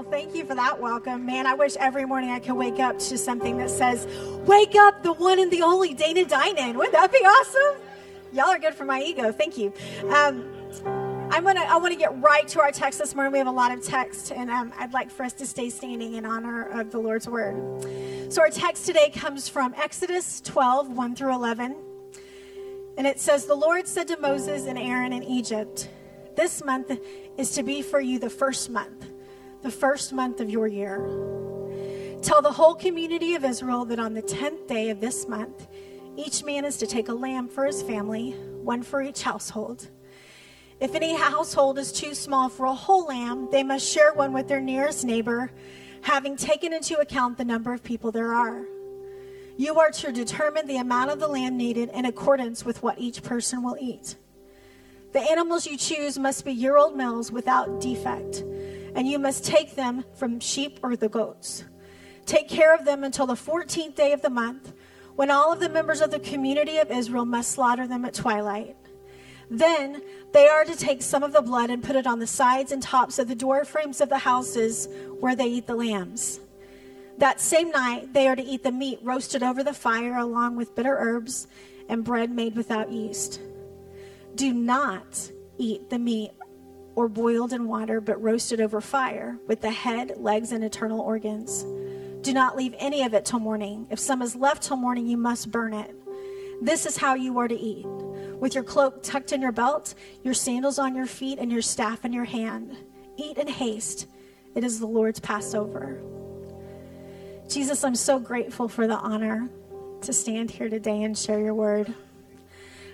Well, thank you for that welcome. Man, I wish every morning I could wake up to something that says, Wake up, the one and the only Dana Dinan. Wouldn't that be awesome? Y'all are good for my ego. Thank you. Um, I'm gonna. I want to get right to our text this morning. We have a lot of text, and um, I'd like for us to stay standing in honor of the Lord's word. So our text today comes from Exodus 12, 1 through 11, and it says, "The Lord said to Moses and Aaron in Egypt, This month is to be for you the first month, the first month of your year. Tell the whole community of Israel that on the tenth day of this month, each man is to take a lamb for his family, one for each household." If any household is too small for a whole lamb, they must share one with their nearest neighbor, having taken into account the number of people there are. You are to determine the amount of the lamb needed in accordance with what each person will eat. The animals you choose must be year old males without defect, and you must take them from sheep or the goats. Take care of them until the 14th day of the month, when all of the members of the community of Israel must slaughter them at twilight. Then they are to take some of the blood and put it on the sides and tops of the door frames of the houses where they eat the lambs. That same night, they are to eat the meat roasted over the fire along with bitter herbs and bread made without yeast. Do not eat the meat or boiled in water, but roasted over fire with the head, legs, and internal organs. Do not leave any of it till morning. If some is left till morning, you must burn it. This is how you are to eat with your cloak tucked in your belt, your sandals on your feet, and your staff in your hand. Eat in haste. It is the Lord's Passover. Jesus, I'm so grateful for the honor to stand here today and share your word.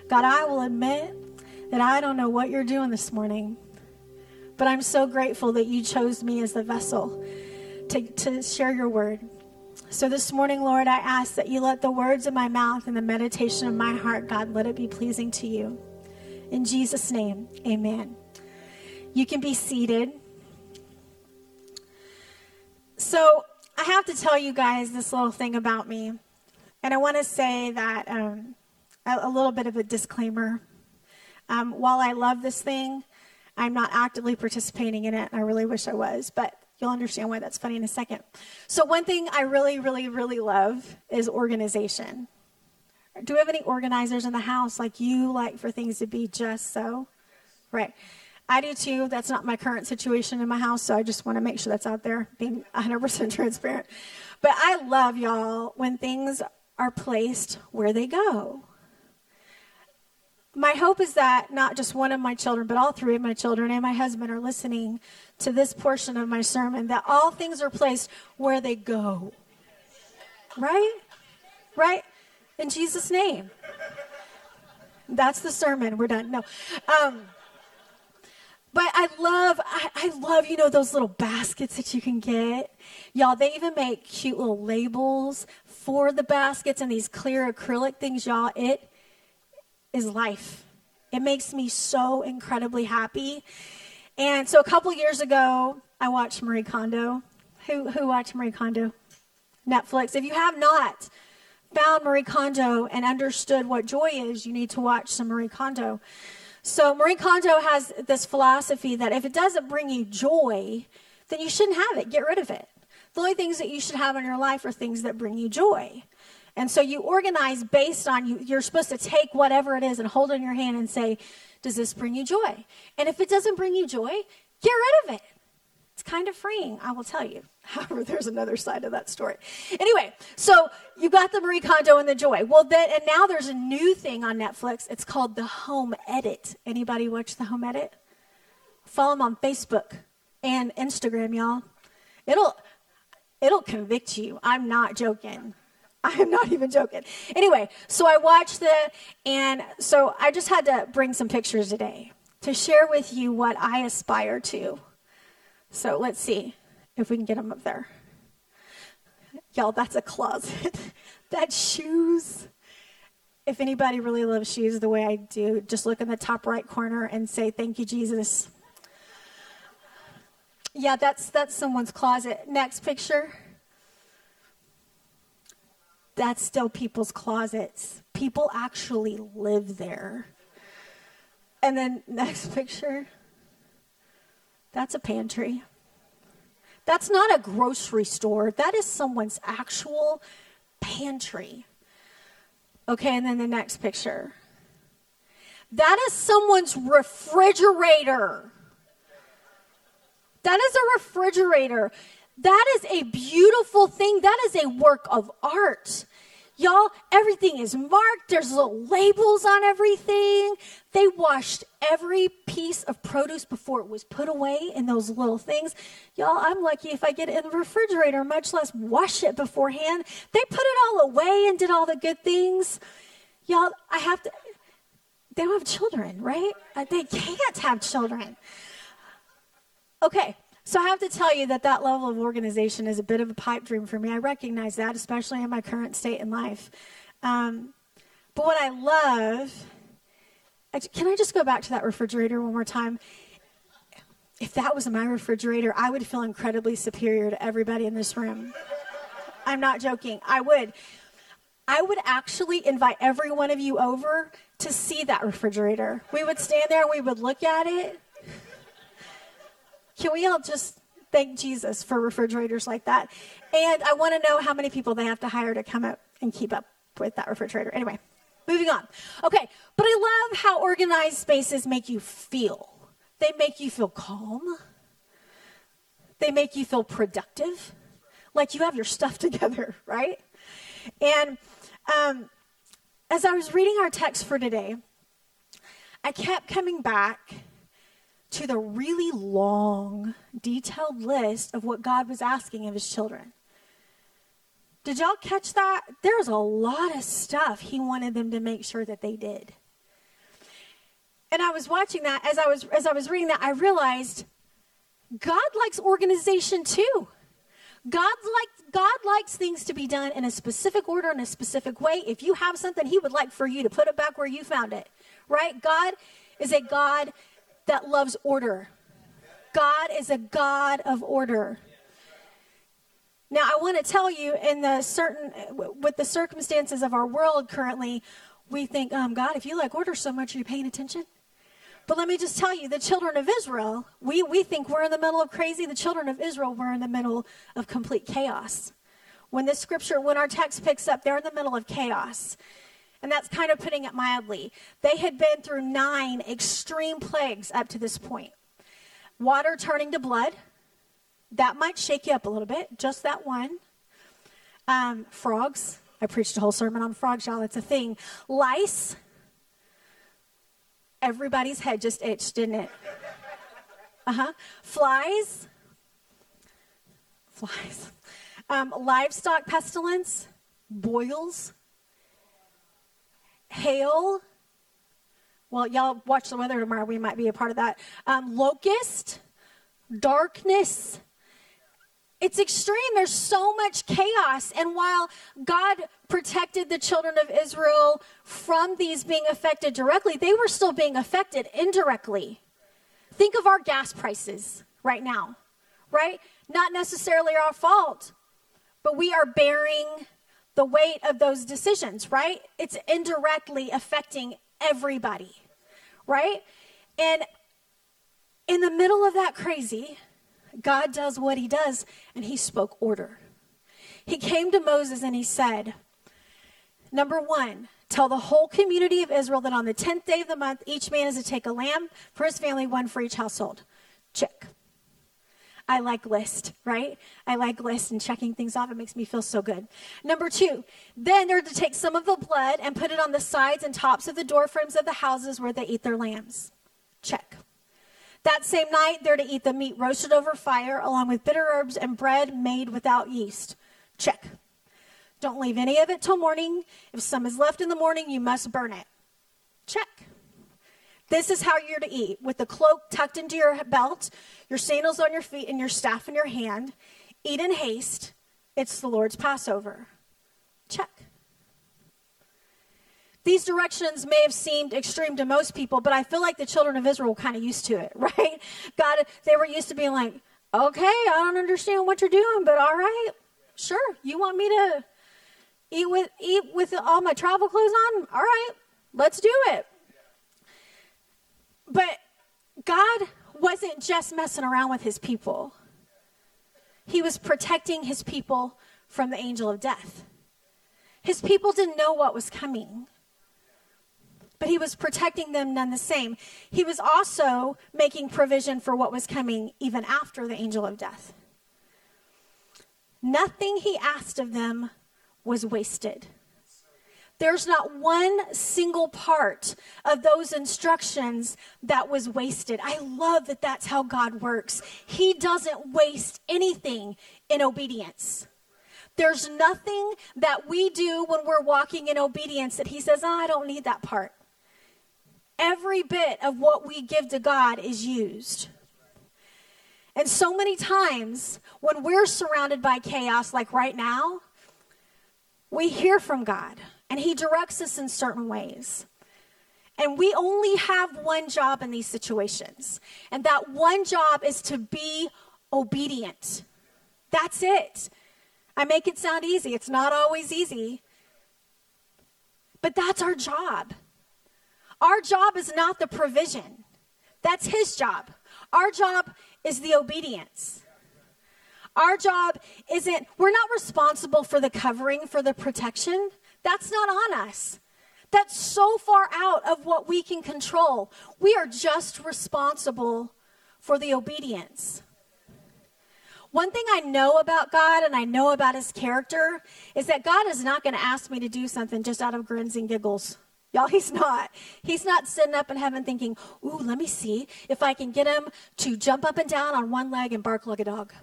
God, I will admit that I don't know what you're doing this morning, but I'm so grateful that you chose me as the vessel to, to share your word. So this morning, Lord, I ask that you let the words of my mouth and the meditation of my heart, God, let it be pleasing to you. In Jesus' name, amen. You can be seated. So I have to tell you guys this little thing about me. And I want to say that um, a, a, little bit of a disclaimer. Um, while I love this thing, I'm not actively participating in it. And I really wish I was. But You'll understand why that's funny in a second. So, one thing I really, really, really love is organization. Do we have any organizers in the house like you like for things to be just so? Right. I do too. That's not my current situation in my house, so I just want to make sure that's out there, being 100% transparent. But I love y'all when things are placed where they go my hope is that not just one of my children, but all three of my children and my husband are listening to this portion of my sermon, that all things are placed where they go. Right? Right? In Jesus' name. That's the sermon. We're done. No. Um, but I love, I, I, love, you know, those little baskets that you can get. Y'all, they even make cute little labels for the baskets and these clear acrylic things, y'all. It is life. It makes me so incredibly happy. And so a couple years ago, I watched Marie Kondo. Who, who watched Marie Kondo? Netflix. If you have not found Marie Kondo and understood what joy is, you need to watch some Marie Kondo. So Marie Kondo has this philosophy that if it doesn't bring you joy, then you shouldn't have it. Get rid of it. The only things that you should have in your life are things that bring you joy. And so you organize based on you. You're supposed to take whatever it is and hold it in your hand and say, Does this bring you joy? And if it doesn't bring you joy, get rid of it. It's kind of freeing, I will tell you. However, there's another side of that story. Anyway, so you got the Marie Kondo and the joy. Well, then, and now there's a new thing on Netflix. It's called the Home Edit. Anybody watch the Home Edit? Follow them on Facebook and Instagram, y'all. It'll it'll convict you. I'm not joking. I am not even joking. Anyway, so I watched it, and so I just had to bring some pictures today to share with you what I aspire to. So let's see if we can get them up there. Y'all, that's a closet. that's shoes. If anybody really loves shoes the way I do, just look in the top right corner and say, Thank you, Jesus. Yeah, that's that's someone's closet. Next picture that's still people's closets. People actually live there. And then next picture, that's a pantry. That's not a grocery store. That is someone's actual pantry. Okay, and then the next picture. That is someone's refrigerator. That is a refrigerator. That is a beautiful thing. That is a work of art. Y'all, everything is marked. There's little labels on everything. They washed every piece of produce before it was put away in those little things. Y'all, I'm lucky if I get it in the refrigerator, much less wash it beforehand. They put it all away and did all the good things. Y'all, I have to, they don't have children, right? Uh, they can't have children. Okay, so I have to tell you that that level of organization is a bit of a pipe dream for me. I recognize that, especially in my current state in life. Um, but what I love, can I just go back to that refrigerator one more time? If that was my refrigerator, I would feel incredibly superior to everybody in this room. I'm not joking. I would. I would actually invite every one of you over to see that refrigerator. We would stand there and we would look at it can we all just thank Jesus for refrigerators like that? And I want to know how many people they have to hire to come up and keep up with that refrigerator. Anyway, moving on. Okay, but I love how organized spaces make you feel. They make you feel calm. They make you feel productive, like you have your stuff together, right? And um, as I was reading our text for today, I kept coming back to the really long, detailed list of what God was asking of his children. Did y'all catch that? There's a lot of stuff he wanted them to make sure that they did. And I was watching that as I was as I was reading that I realized God likes organization too. God likes God likes things to be done in a specific order in a specific way. If you have something he would like for you to put it back where you found it. Right? God is a God that loves order. God is a God of order. Now, I want to tell you, in the certain, with the circumstances of our world currently, we think, um, God, if you like order so much, are you paying attention? But let me just tell you, the children of Israel, we, we think we're in the middle of crazy. The children of Israel were in the middle of complete chaos. When this scripture, when our text picks up, they're in the middle of chaos. And that's kind of putting it mildly. They had been through nine extreme plagues up to this point. Water turning to blood, that might shake you up a little bit, just that one. Um, frogs, I preached a whole sermon on frogs, y'all, it's a thing. Lice, everybody's head just itched, didn't it? Uh huh. Flies, flies. Um, livestock pestilence, boils, hail. Well, y'all watch the weather tomorrow. We might be a part of that. Um, locust, darkness. It's extreme. There's so much chaos. And while God protected the children of Israel from these being affected directly, they were still being affected indirectly. Think of our gas prices right now, right? Not necessarily our fault, but we are bearing the weight of those decisions, right? It's indirectly affecting everybody, right? And in the middle of that crazy, God does what he does, and he spoke order. He came to Moses and he said, Number one, tell the whole community of Israel that on the 10th day of the month, each man is to take a lamb for his family, one for each household. Check. I like list, right? I like list and checking things off. It makes me feel so good. Number two, then they're to take some of the blood and put it on the sides and tops of the door frames of the houses where they eat their lambs. Check. That same night, they're to eat the meat roasted over fire along with bitter herbs and bread made without yeast. Check. Don't leave any of it till morning. If some is left in the morning, you must burn it. Check. This is how you're to eat with the cloak tucked into your belt, your sandals on your feet, and your staff in your hand. Eat in haste. It's the Lord's Passover. Check. These directions may have seemed extreme to most people, but I feel like the children of Israel kind of used to it, right? God, they were used to being like, okay, I don't understand what you're doing, but all right, sure. You want me to eat with eat with all my travel clothes on? All right, let's do it. But God wasn't just messing around with his people. he was protecting his people from the angel of death. His people didn't know what was coming, but he was protecting them none the same. He was also making provision for what was coming even after the angel of death. Nothing he asked of them was wasted. There's not one single part of those instructions that was wasted. I love that that's how God works. He doesn't waste anything in obedience. There's nothing that we do when we're walking in obedience that He says, oh, I don't need that part. Every bit of what we give to God is used. And so many times when we're surrounded by chaos, like right now, we hear from God and He directs us in certain ways. And we only have one job in these situations, and that one job is to be obedient. That's it. I make it sound easy. It's not always easy, but that's our job. Our job is not the provision, that's His job. Our job is the obedience. Our job isn't, we're not responsible for the covering, for the protection. That's not on us. That's so far out of what we can control. We are just responsible for the obedience. One thing I know about God and I know about his character is that God is not going to ask me to do something just out of grins and giggles. Y'all, he's not. He's not sitting up in heaven thinking, ooh, let me see if I can get him to jump up and down on one leg and bark like a dog.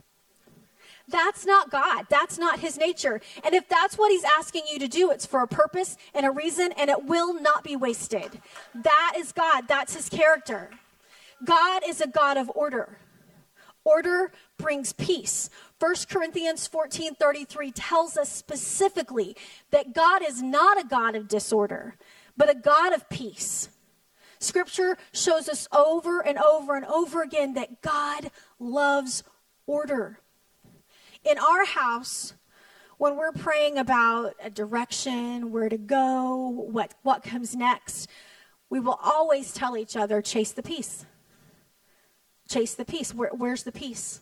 That's not God. That's not his nature. And if that's what he's asking you to do, it's for a purpose and a reason, and it will not be wasted. That is God. That's his character. God is a God of order. Order brings peace. 1 Corinthians 14 33 tells us specifically that God is not a God of disorder, but a God of peace. Scripture shows us over and over and over again that God loves order in our house, when we're praying about a direction, where to go, what, what comes next, we will always tell each other, chase the peace. Chase the peace. Where, where's the peace?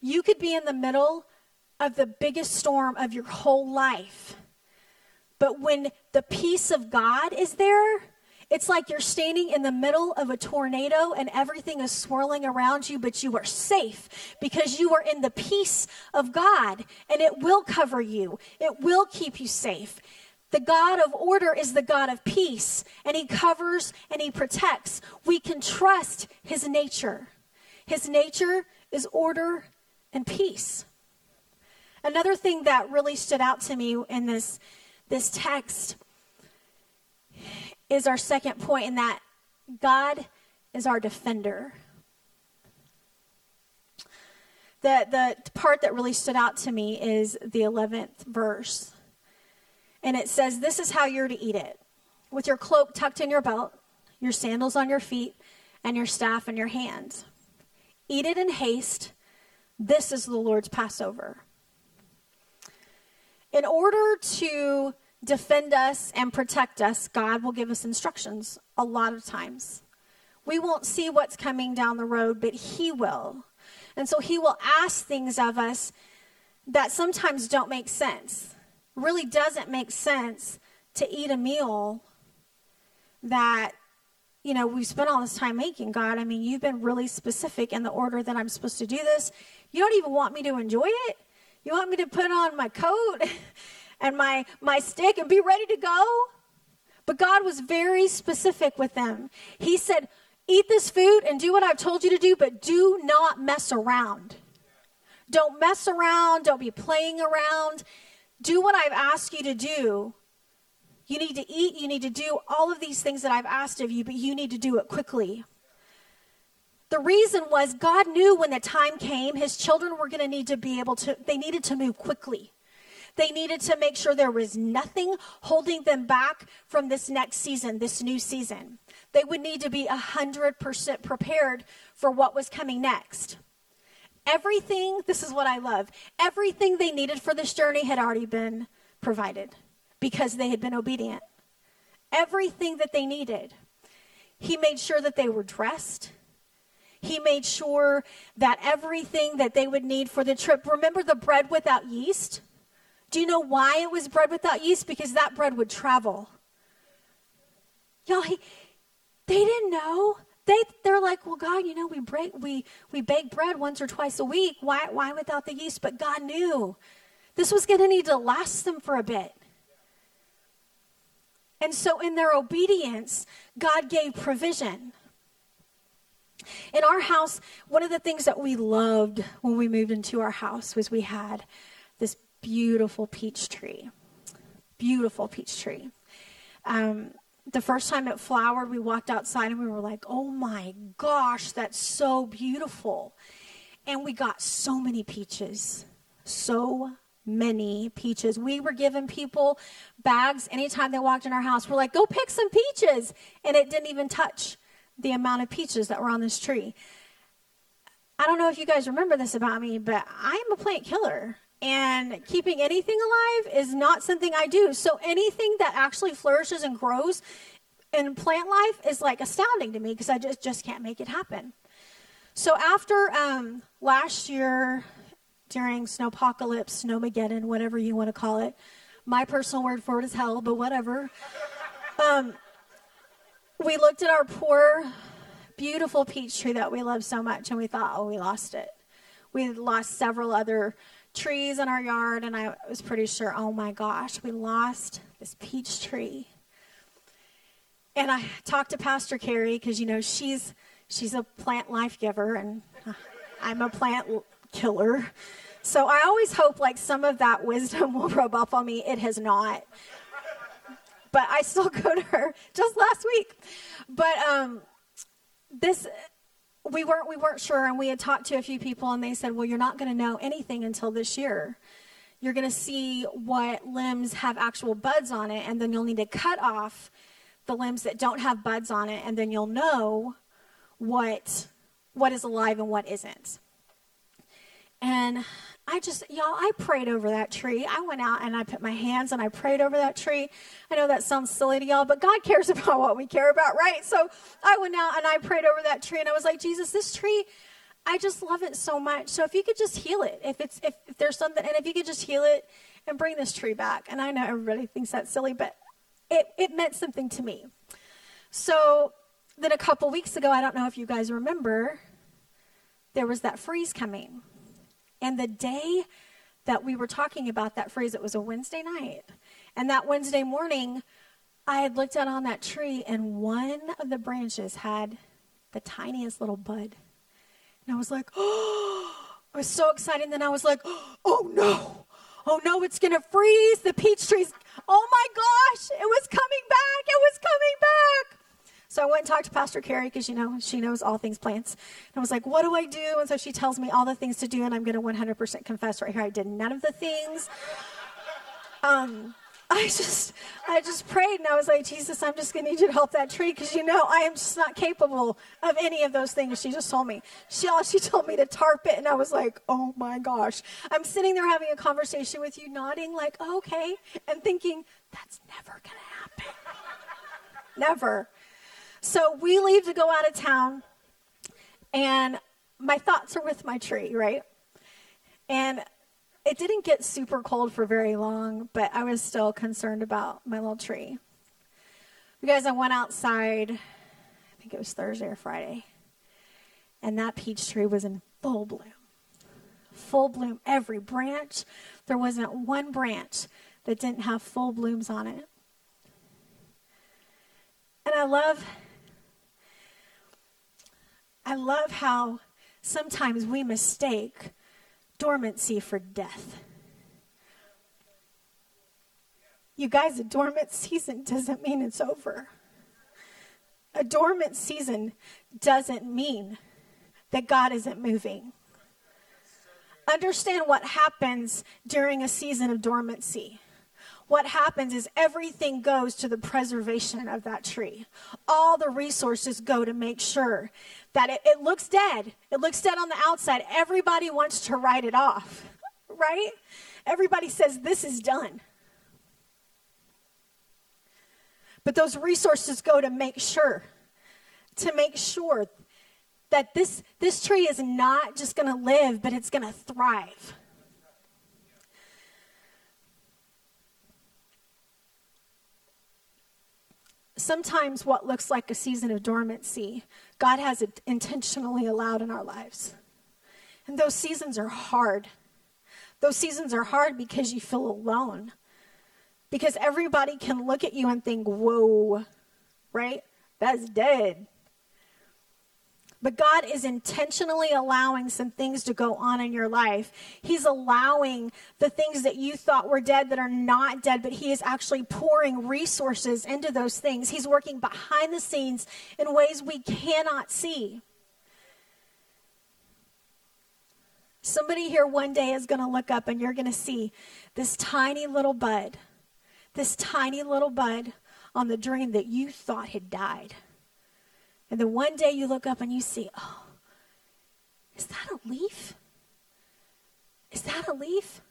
You could be in the middle of the biggest storm of your whole life. But when the peace of God is there, it's like you're standing in the middle of a tornado and everything is swirling around you, but you are safe because you are in the peace of God and it will cover you, it will keep you safe. The God of order is the God of peace, and He covers and He protects. We can trust His nature. His nature is order and peace. Another thing that really stood out to me in this, this text is our second point in that God is our defender. The, the part that really stood out to me is the 11th verse. And it says, This is how you're to eat it with your cloak tucked in your belt, your sandals on your feet, and your staff in your hands. Eat it in haste. This is the Lord's Passover. In order to defend us and protect us, God will give us instructions a lot of times. We won't see what's coming down the road, but He will. And so He will ask things of us that sometimes don't make sense. Really doesn't make sense to eat a meal that, you know, we've spent all this time making. God, I mean, you've been really specific in the order that I'm supposed to do this. You don't even want me to enjoy it. You want me to put on my coat and my, my stick and be ready to go. But God was very specific with them. He said, Eat this food and do what I've told you to do, but do not mess around. Don't mess around. Don't be playing around. Do what I've asked you to do. You need to eat. You need to do all of these things that I've asked of you, but you need to do it quickly. The reason was God knew when the time came, his children were going to need to be able to, they needed to move quickly. They needed to make sure there was nothing holding them back from this next season, this new season. They would need to be 100% prepared for what was coming next. Everything, this is what I love, everything they needed for this journey had already been provided because they had been obedient. Everything that they needed. He made sure that they were dressed. He made sure that everything that they would need for the trip. Remember the bread without yeast? Do you know why it was bread without yeast? Because that bread would travel. Y'all, he, they didn't know. They, they're like, well, God, you know, we break, we, we bake bread once or twice a week. Why, why without the yeast? But God knew this was going to need to last them for a bit. And so, in their obedience, God gave provision. In our house, one of the things that we loved when we moved into our house was we had beautiful peach tree. Beautiful peach tree. Um, the first time it flowered, we walked outside and we were like, oh my gosh, that's so beautiful. And we got so many peaches. So many peaches. We were giving people bags anytime they walked in our house. We're like, go pick some peaches. And it didn't even touch the amount of peaches that were on this tree. I don't know if you guys remember this about me, but I'm a plant killer. And keeping anything alive is not something I do. So anything that actually flourishes and grows in plant life is like astounding to me because I just, just can't make it happen. So after um, last year, during snowpocalypse, snowmageddon, whatever you want to call it, my personal word for it is hell, but whatever. Um, we looked at our poor, beautiful peach tree that we love so much, and we thought, oh, we lost it. We lost several other trees in our yard, and I was pretty sure, oh my gosh, we lost this peach tree. And I talked to Pastor Carrie because you know she's she's a plant life giver, and I'm a plant killer. So I always hope like some of that wisdom will rub off on me. It has not. But I still go to her just last week. But um, this we weren't we weren't sure and we had talked to a few people and they said well you're not going to know anything until this year. You're going to see what limbs have actual buds on it and then you'll need to cut off the limbs that don't have buds on it and then you'll know what what is alive and what isn't and I just, y'all, I prayed over that tree. I went out and I put my hands and I prayed over that tree. I know that sounds silly to y'all, but God cares about what we care about, right? So I went out and I prayed over that tree and I was like, Jesus, this tree, I just love it so much. So if you could just heal it, if it's if, if there's something, and if you could just heal it and bring this tree back. And I know everybody thinks that's silly, but it, it meant something to me. So then a couple weeks ago, I don't know if you guys remember, there was that freeze coming. And the day that we were talking about that phrase, it was a Wednesday night. And that Wednesday morning, I had looked out on that tree, and one of the branches had the tiniest little bud. And I was like, oh, I was so excited. And then I was like, oh no, oh no, it's going to freeze. The peach tree's, oh my gosh, it was coming back. It was coming back. So I went and talked to Pastor Carrie because, you know, she knows all things plants. And I was like, what do I do? And so she tells me all the things to do, and I'm going to 100% confess right here. I did none of the things. Um, I just, I just prayed and I was like, Jesus, I'm just going to need you to help that tree because you know I am just not capable of any of those things. She just told me. She, she told me to tarp it, and I was like, oh my gosh. I'm sitting there having a conversation with you, nodding like, oh, okay, and thinking that's never going to happen. never. So we leave to go out of town, and my thoughts are with my tree, right? And it didn't get super cold for very long, but I was still concerned about my little tree. You guys, I went outside, I think it was Thursday or Friday, and that peach tree was in full bloom. Full bloom, every branch. There wasn't one branch that didn't have full blooms on it. And I love I love how sometimes we mistake dormancy for death. You guys, a dormant season doesn't mean it's over. A dormant season doesn't mean that God isn't moving. Understand what happens during a season of dormancy what happens is everything goes to the preservation of that tree. All the resources go to make sure that it, it, looks dead. It looks dead on the outside. Everybody wants to write it off, right? Everybody says this is done. But those resources go to make sure, to make sure that this, this tree is not just going to live, but it's going to thrive. Sometimes, what looks like a season of dormancy, God has intentionally allowed in our lives. And those seasons are hard. Those seasons are hard because you feel alone. Because everybody can look at you and think, whoa, right? That's dead. But God is intentionally allowing some things to go on in your life. He's allowing the things that you thought were dead that are not dead, but He is actually pouring resources into those things. He's working behind the scenes in ways we cannot see. Somebody here one day is going to look up and you're going to see this tiny little bud, this tiny little bud on the dream that you thought had died. And then one day you look up and you see, oh, is that a leaf? Is that a leaf?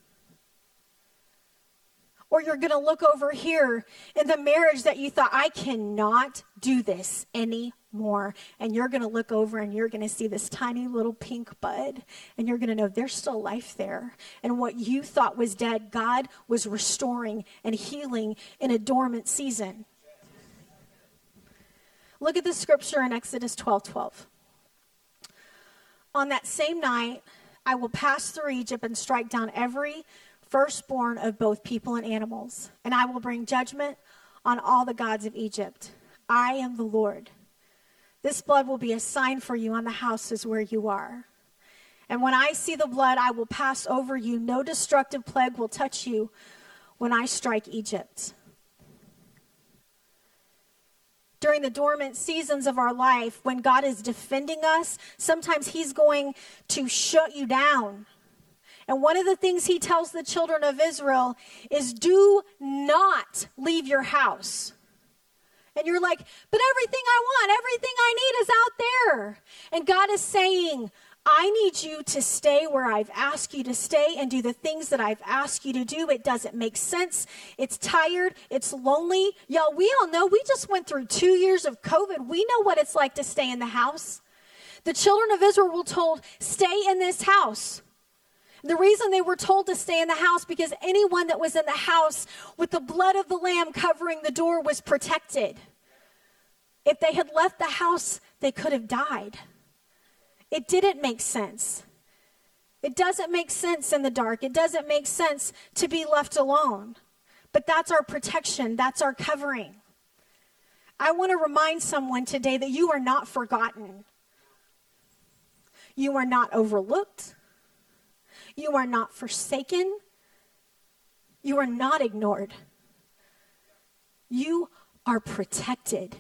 Or you're going to look over here in the marriage that you thought, I cannot do this anymore. And you're going to look over and you're going to see this tiny little pink bud. And you're going to know there's still life there. And what you thought was dead, God was restoring and healing in a dormant season. Look at the scripture in Exodus 12 12. On that same night, I will pass through Egypt and strike down every firstborn of both people and animals, and I will bring judgment on all the gods of Egypt. I am the Lord. This blood will be a sign for you on the houses where you are. And when I see the blood, I will pass over you. No destructive plague will touch you when I strike Egypt during the dormant seasons of our life, when God is defending us, sometimes He's going to shut you down. And one of the things He tells the children of Israel is do not leave your house. And you're like, but everything I want, everything I need is out there. And God is saying, I need you to stay where I've asked you to stay and do the things that I've asked you to do. It doesn't make sense. It's tired. It's lonely. Y'all, we all know we just went through two years of COVID. We know what it's like to stay in the house. The children of Israel were told, stay in this house. The reason they were told to stay in the house because anyone that was in the house with the blood of the lamb covering the door was protected. If they had left the house, they could have died. It didn't make sense. It doesn't make sense in the dark. It doesn't make sense to be left alone. But that's our protection, that's our covering. I want to remind someone today that you are not forgotten. You are not overlooked. You are not forsaken. You are not ignored. You are protected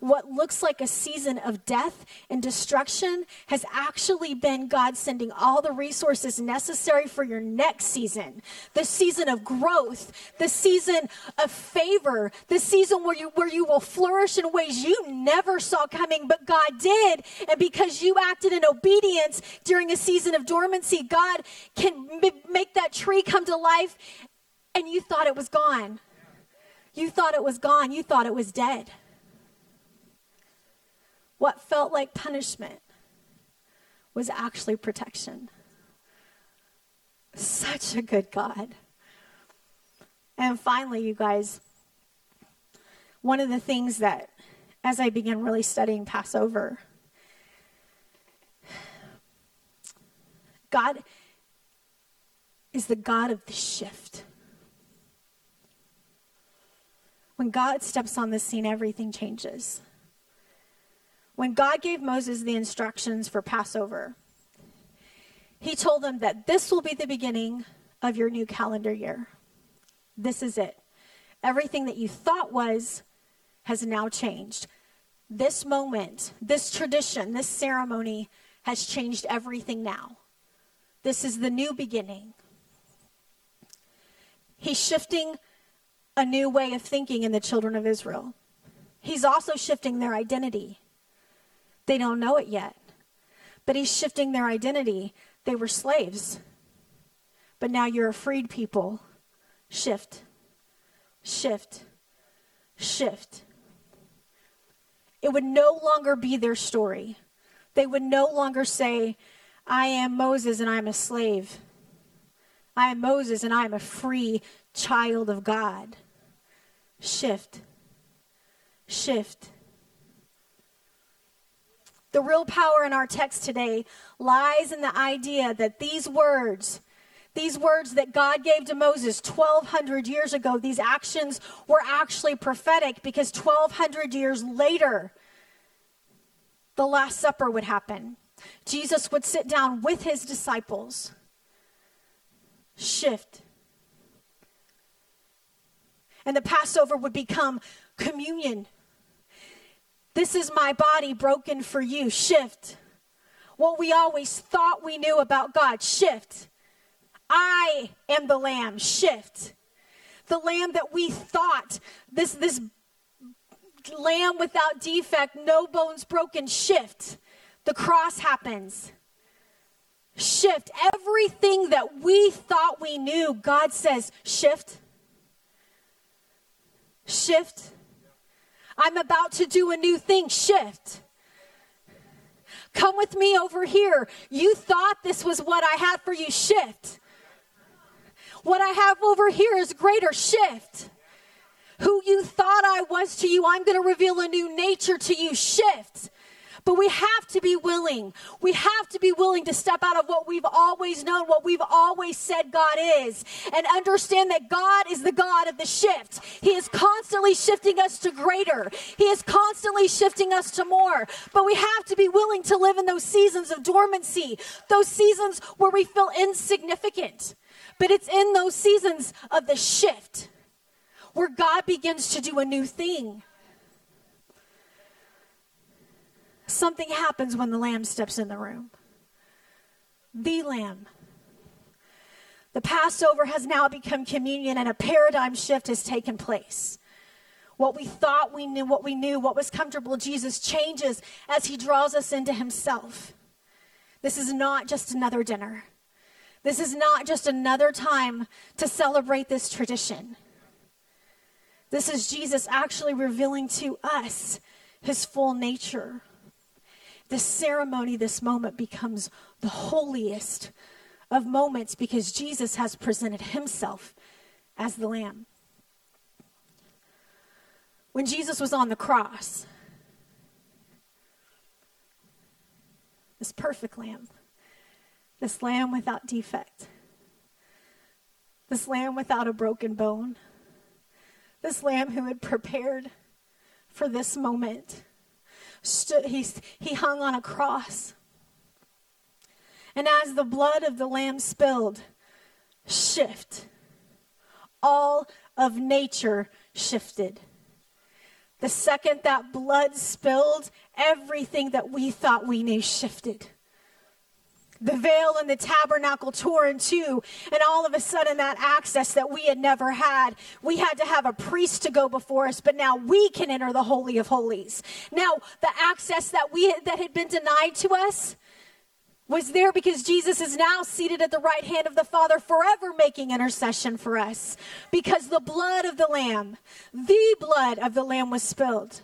what looks like a season of death and destruction has actually been God sending all the resources necessary for your next season. The season of growth, the season of favor, the season where you where you will flourish in ways you never saw coming, but God did. And because you acted in obedience during a season of dormancy, God can m- make that tree come to life and you thought it was gone. You thought it was gone. You thought it was dead. What felt like punishment was actually protection. Such a good God. And finally, you guys, one of the things that, as I began really studying Passover, God is the God of the shift. When God steps on the scene, everything changes. When God gave Moses the instructions for Passover, he told them that this will be the beginning of your new calendar year. This is it. Everything that you thought was has now changed. This moment, this tradition, this ceremony has changed everything now. This is the new beginning. He's shifting a new way of thinking in the children of Israel. He's also shifting their identity. They don't know it yet. But he's shifting their identity. They were slaves. But now you're a freed people. Shift. Shift. Shift. It would no longer be their story. they would no longer say, I am Moses and I'm a slave. I am Moses and I am a free child of God. Shift. Shift. The real power in our text today lies in the idea that these words, these words that God gave to Moses 1,200 years ago, these actions were actually prophetic because 1,200 years later, the Last Supper would happen. Jesus would sit down with his disciples. Shift. And the Passover would become communion this is my body broken for you. Shift. What we always thought we knew about God. Shift. I am the lamb. Shift. The lamb that we thought, this, this lamb without defect, no bones broken. Shift. The cross happens. Shift. Everything that we thought we knew, God says, shift. Shift. I'm about to do a new thing. Shift. Come with me over here. You thought this was what I had for you. Shift. What I have over here is greater. Shift. Who you thought I was to you, I'm going to reveal a new nature to you. Shift. But we have to be willing. We have to be willing to step out of what we've always known, what we've always said God is, and understand that God is the God of the shift. He is constantly shifting us to greater, He is constantly shifting us to more. But we have to be willing to live in those seasons of dormancy, those seasons where we feel insignificant. But it's in those seasons of the shift where God begins to do a new thing. Something happens when the lamb steps in the room. The lamb. The Passover has now become communion and a paradigm shift has taken place. What we thought we knew, what we knew, what was comfortable, Jesus changes as he draws us into himself. This is not just another dinner. This is not just another time to celebrate this tradition. This is Jesus actually revealing to us his full nature this ceremony, this moment becomes the holiest of moments because Jesus has presented himself as the Lamb. When Jesus was on the cross, this perfect Lamb, this Lamb without defect, this Lamb without a broken bone, this Lamb who had prepared for this moment stood, he, he hung on a cross. And as the blood of the Lamb spilled, shift. All of nature shifted. The second that blood spilled, everything that we thought we knew shifted the veil in the tabernacle tore in two, and all of a sudden, that access that we had never had, we had to have a priest to go before us, but now we can enter the Holy of Holies. Now, the access that we that had been denied to us was there because Jesus is now seated at the right hand of the Father, forever making intercession for us, because the blood of the Lamb, the blood of the Lamb was spilled.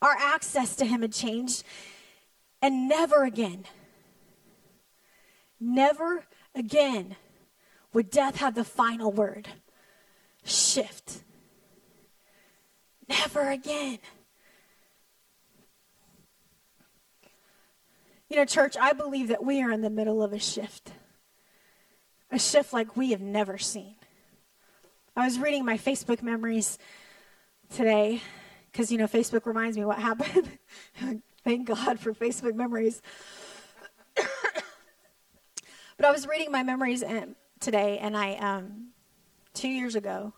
Our access to Him had changed, and never again Never again would death have the final word. Shift. Never again. You know, church, I believe that we are in the middle of a shift. A shift like we have never seen. I was reading my Facebook memories today because, you know, Facebook reminds me what happened. Thank God for Facebook memories. But I was reading my memories um, today, and I, um, two years ago,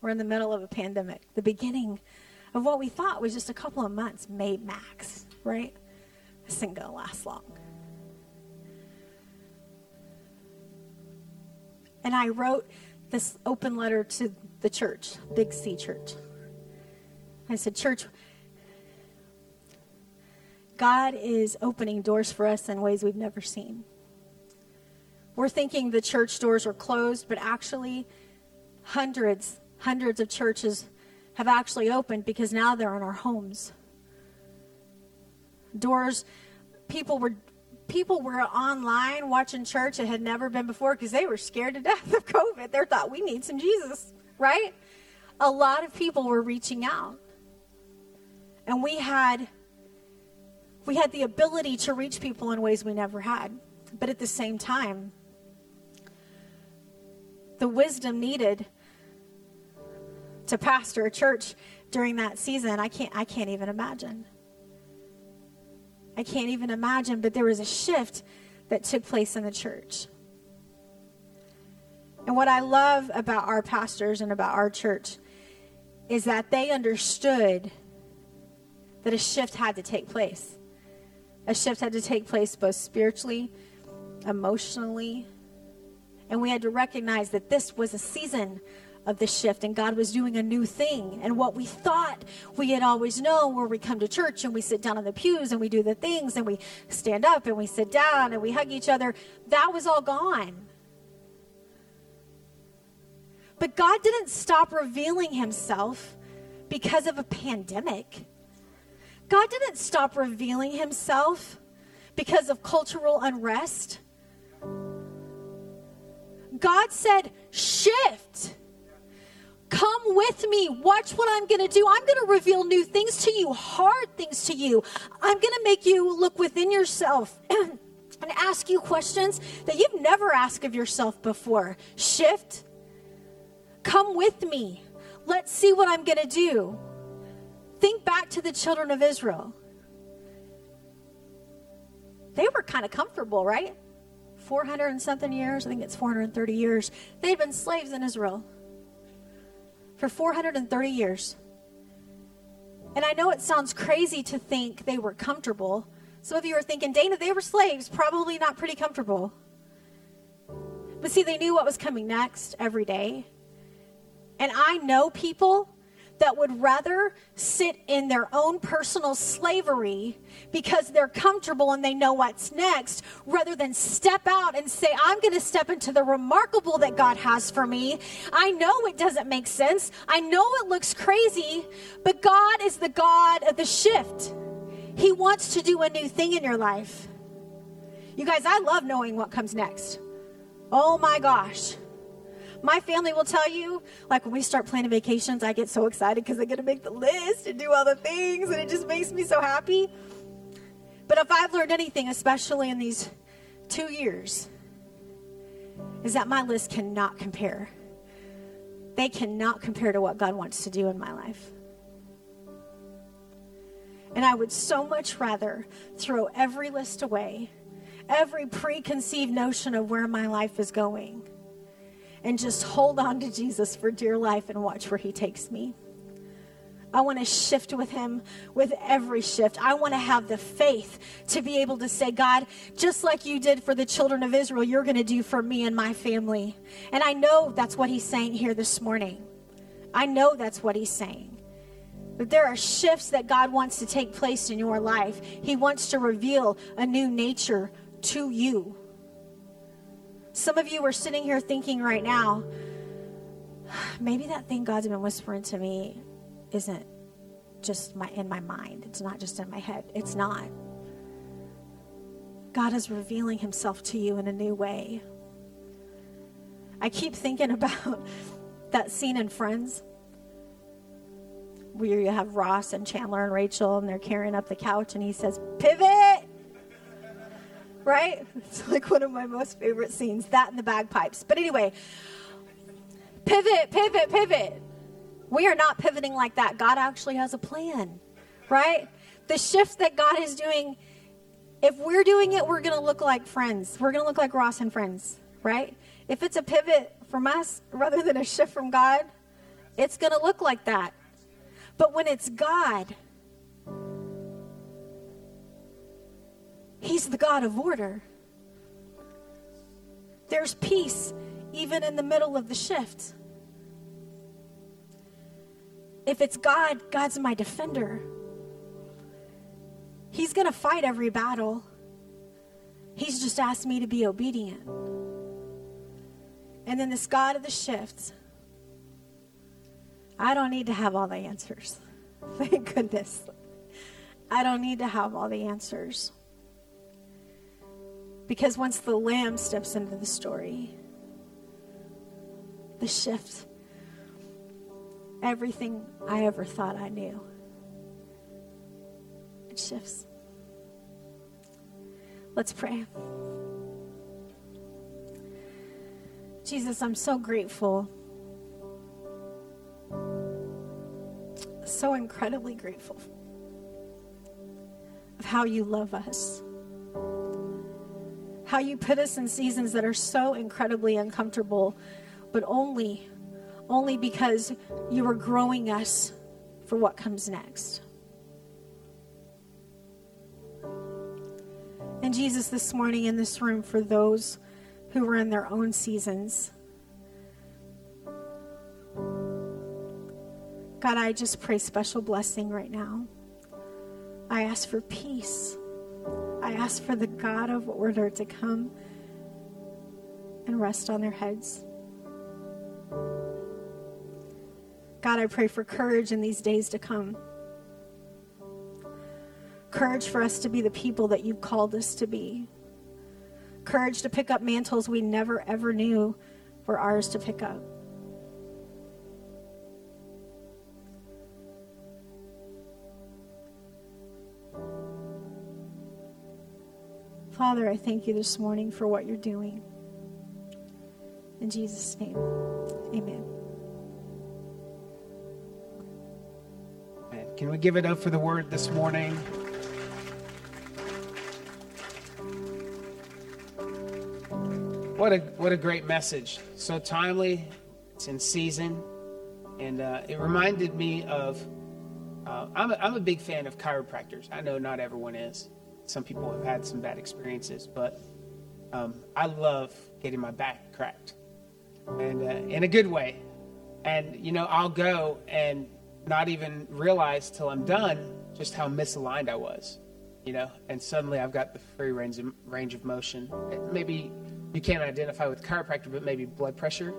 we're in the middle of a pandemic, the beginning of what we thought was just a couple of months, May max, right? This isn't going to last long. And I wrote this open letter to the church, Big C Church. I said, Church, God is opening doors for us in ways we've never seen. We're thinking the church doors are closed, but actually, hundreds, hundreds of churches have actually opened because now they're in our homes. Doors, people were people were online watching church that had never been before because they were scared to death of COVID. They thought we need some Jesus, right? A lot of people were reaching out. And we had we had the ability to reach people in ways we never had. But at the same time, the wisdom needed to pastor a church during that season, I can't I can't even imagine. I can't even imagine, but there was a shift that took place in the church. And what I love about our pastors and about our church is that they understood that a shift had to take place. A shift had to take place both spiritually, emotionally, and we had to recognize that this was a season of the shift and God was doing a new thing. And what we thought we had always known, where we come to church and we sit down on the pews and we do the things and we stand up and we sit down and we hug each other, that was all gone. But God didn't stop revealing himself because of a pandemic. God didn't stop revealing himself because of cultural unrest. God said, shift. Come with me. Watch what I'm going to do. I'm going to reveal new things to you, hard things to you. I'm going to make you look within yourself and, ask you questions that you've never asked of yourself before. Shift. Come with me. Let's see what I'm going to do. Think back to the children of Israel. They were kind of comfortable, right? 400 and something years, I think it's 430 years. They'd been slaves in Israel for 430 years. And I know it sounds crazy to think they were comfortable. Some of you are thinking, Dana, they were slaves, probably not pretty comfortable. But see, they knew what was coming next every day. And I know people that would rather sit in their own personal slavery because they're comfortable and they know what's next rather than step out and say, I'm going to step into the remarkable that God has for me. I know it doesn't make sense. I know it looks crazy, but God is the God of the shift. He wants to do a new thing in your life. You guys, I love knowing what comes next. Oh my gosh. My family will tell you, like when we start planning vacations, I get so excited because I get to make the list and do all the things, and it just makes me so happy. But if I've learned anything, especially in these two years, is that my list cannot compare. They cannot compare to what God wants to do in my life. And I would so much rather throw every list away, every preconceived notion of where my life is going and just hold on to Jesus for dear life and watch where he takes me. I want to shift with him with every shift. I want to have the faith to be able to say, God, just like you did for the children of Israel, you're going to do for me and my family. And I know that's what he's saying here this morning. I know that's what he's saying. But there are shifts that God wants to take place in your life. He wants to reveal a new nature to you. Some of you are sitting here thinking right now, maybe that thing God's been whispering to me isn't just my in my mind. It's not just in my head. It's not. God is revealing himself to you in a new way. I keep thinking about that scene in Friends where you have Ross and Chandler and Rachel and they're carrying up the couch and he says, Pivot! Right? It's like one of my most favorite scenes, that and the bagpipes. But anyway, pivot, pivot, pivot. We are not pivoting like that. God actually has a plan, right? The shift that God is doing, if we're doing it, we're going to look like friends. We're going to look like Ross and friends, right? If it's a pivot from us rather than a shift from God, it's going to look like that. But when it's God, He's the God of order. There's peace even in the middle of the shift. If it's God, God's my defender. He's going to fight every battle. He's just asked me to be obedient. And then this God of the shift, I don't need to have all the answers. Thank goodness. I don't need to have all the answers. Because once the lamb steps into the story, the shift, everything I ever thought I knew, it shifts. Let's pray. Jesus, I'm so grateful. So incredibly grateful of how you love us. How you put us in seasons that are so incredibly uncomfortable, but only only because you are growing us for what comes next. And Jesus, this morning in this room, for those who are in their own seasons, God, I just pray special blessing right now. I ask for peace. I ask for the God of order to come and rest on their heads. God, I pray for courage in these days to come. Courage for us to be the people that you've called us to be. Courage to pick up mantles we never ever knew were ours to pick up. Father, I thank you this morning for what you're doing. In Jesus' name, amen. Can we give it up for the word this morning? What a what a great message! So timely, it's in season, and uh, it reminded me of. Uh, I'm a, I'm a big fan of chiropractors. I know not everyone is. Some people have had some bad experiences, but um, I love getting my back cracked, and uh, in a good way. And you know, I'll go and not even realize till I'm done just how misaligned I was, you know. And suddenly I've got the free range of, range of motion. Maybe you can't identify with chiropractor, but maybe blood pressure.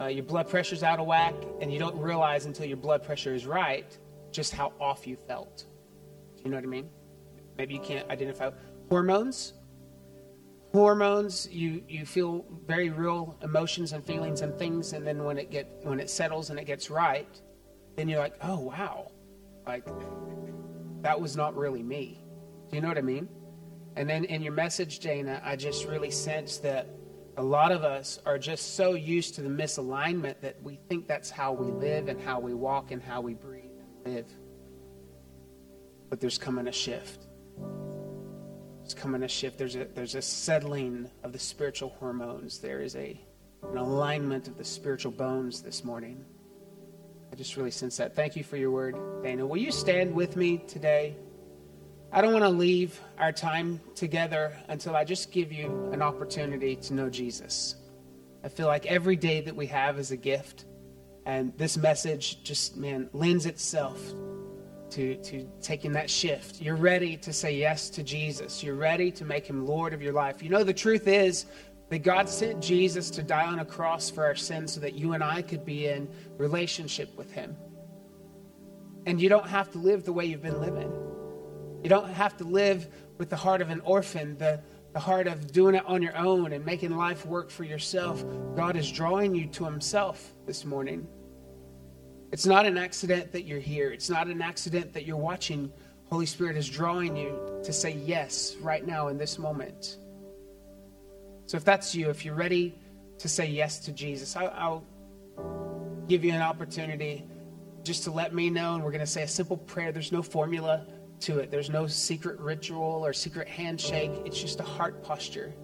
Uh, your blood pressure's out of whack, and you don't realize until your blood pressure is right just how off you felt. Do you know what I mean? Maybe you can't identify hormones. Hormones, you you feel very real emotions and feelings and things, and then when it get when it settles and it gets right, then you're like, oh wow, like that was not really me. Do you know what I mean? And then in your message, Dana, I just really sense that a lot of us are just so used to the misalignment that we think that's how we live and how we walk and how we breathe and live. But there's coming a shift coming a shift. There's a there's a settling of the spiritual hormones. There is a an alignment of the spiritual bones this morning. I just really sense that. Thank you for your word, Dana. Will you stand with me today? I don't want to leave our time together until I just give you an opportunity to know Jesus. I feel like every day that we have is a gift, and this message just, man, lends itself to, to taking that shift. You're ready to say yes to Jesus. You're ready to make him Lord of your life. You know, the truth is that God sent Jesus to die on a cross for our sins so that you and I could be in relationship with him. And you don't have to live the way you've been living. You don't have to live with the heart of an orphan, the, the heart of doing it on your own and making life work for yourself. God is drawing you to himself this morning. It's not an accident that you're here. It's not an accident that you're watching. Holy Spirit is drawing you to say yes right now in this moment. So if that's you, if you're ready to say yes to Jesus, I'll, give you an opportunity just to let me know, and we're going to say a simple prayer. There's no formula to it, there's no secret ritual or secret handshake. It's just a heart posture.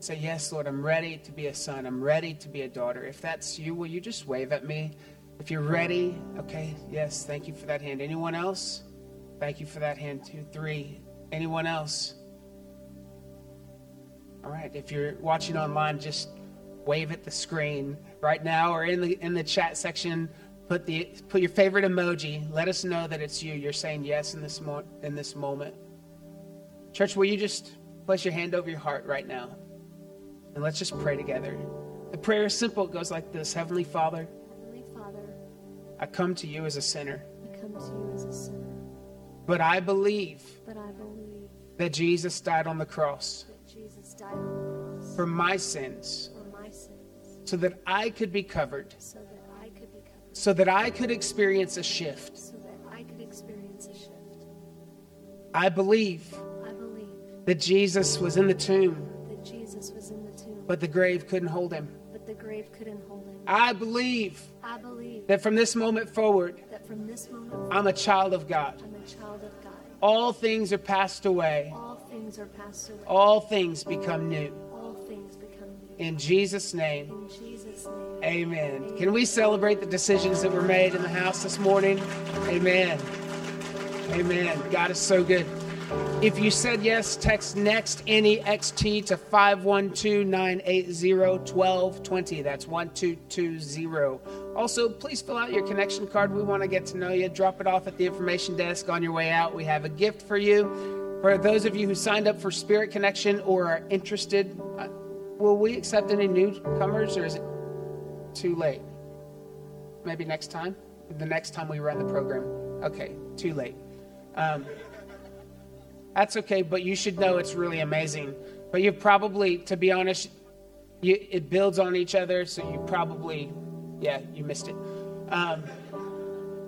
Say, Yes, Lord, I'm ready to be a son. I'm ready to be a daughter. If that's you, will you just wave at me? If you're ready, okay, yes, thank you for that hand. Anyone else? Thank you for that hand. Two, three. Anyone else? All right, if you're watching online, just wave at the screen right now or in the in the chat section. Put the put your favorite emoji. Let us know that it's you. You're saying yes in this mo- in this moment. Church, will you just place your hand over your heart right now, and let's just pray together. The prayer is simple. It goes like this: Heavenly Father. I come to you as a sinner. I come to you as a sinner. But I believe but I believe that Jesus died on the cross that Jesus died on the cross for my sins for my sins so that I could be covered, so that I could be covered, so that I could experience a shift. so that I could experience a shift. I believe I believe that Jesus was in the tomb, that Jesus was in the tomb, but the grave couldn't hold him. The grave couldn't hold him. I believe I believe that from this moment forward, that from this moment forward, I'm a child of God. I'm a child of God. All things are passed away, All things are passed away. all things become new. All things become new. In Jesus' name, In Jesus' name. amen. Can we celebrate the decisions that were made in the house this morning? Amen. Amen. God is so good. If you said yes, text next NEXT to 512-980-1220. That's 1220. Also, please fill out your connection card. We want to get to know you. Drop it off at the information desk on your way out. We have a gift for you. For those of you who signed up for Spirit Connection or are interested, uh, will we accept any newcomers or is it too late? Maybe next time? The next time we run the program. Okay, too late. Um, that's okay, but you should know it's really amazing. But you probably, to be honest, you, it builds on each other, so you probably, yeah, you missed it. Um,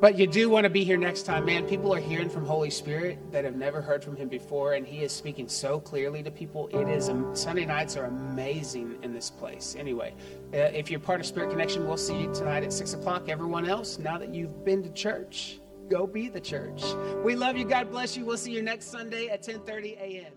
but you do want to be here next time, man. People are hearing from Holy Spirit that have never heard from Him before, and He is speaking so clearly to people. It is um, Sunday nights are amazing in this place. Anyway, uh, if you're part of Spirit Connection, we'll see you tonight at six o'clock. Everyone else, now that you've been to church, go be the church. We love you. God bless you. We'll see you next Sunday at 10:30 a.m.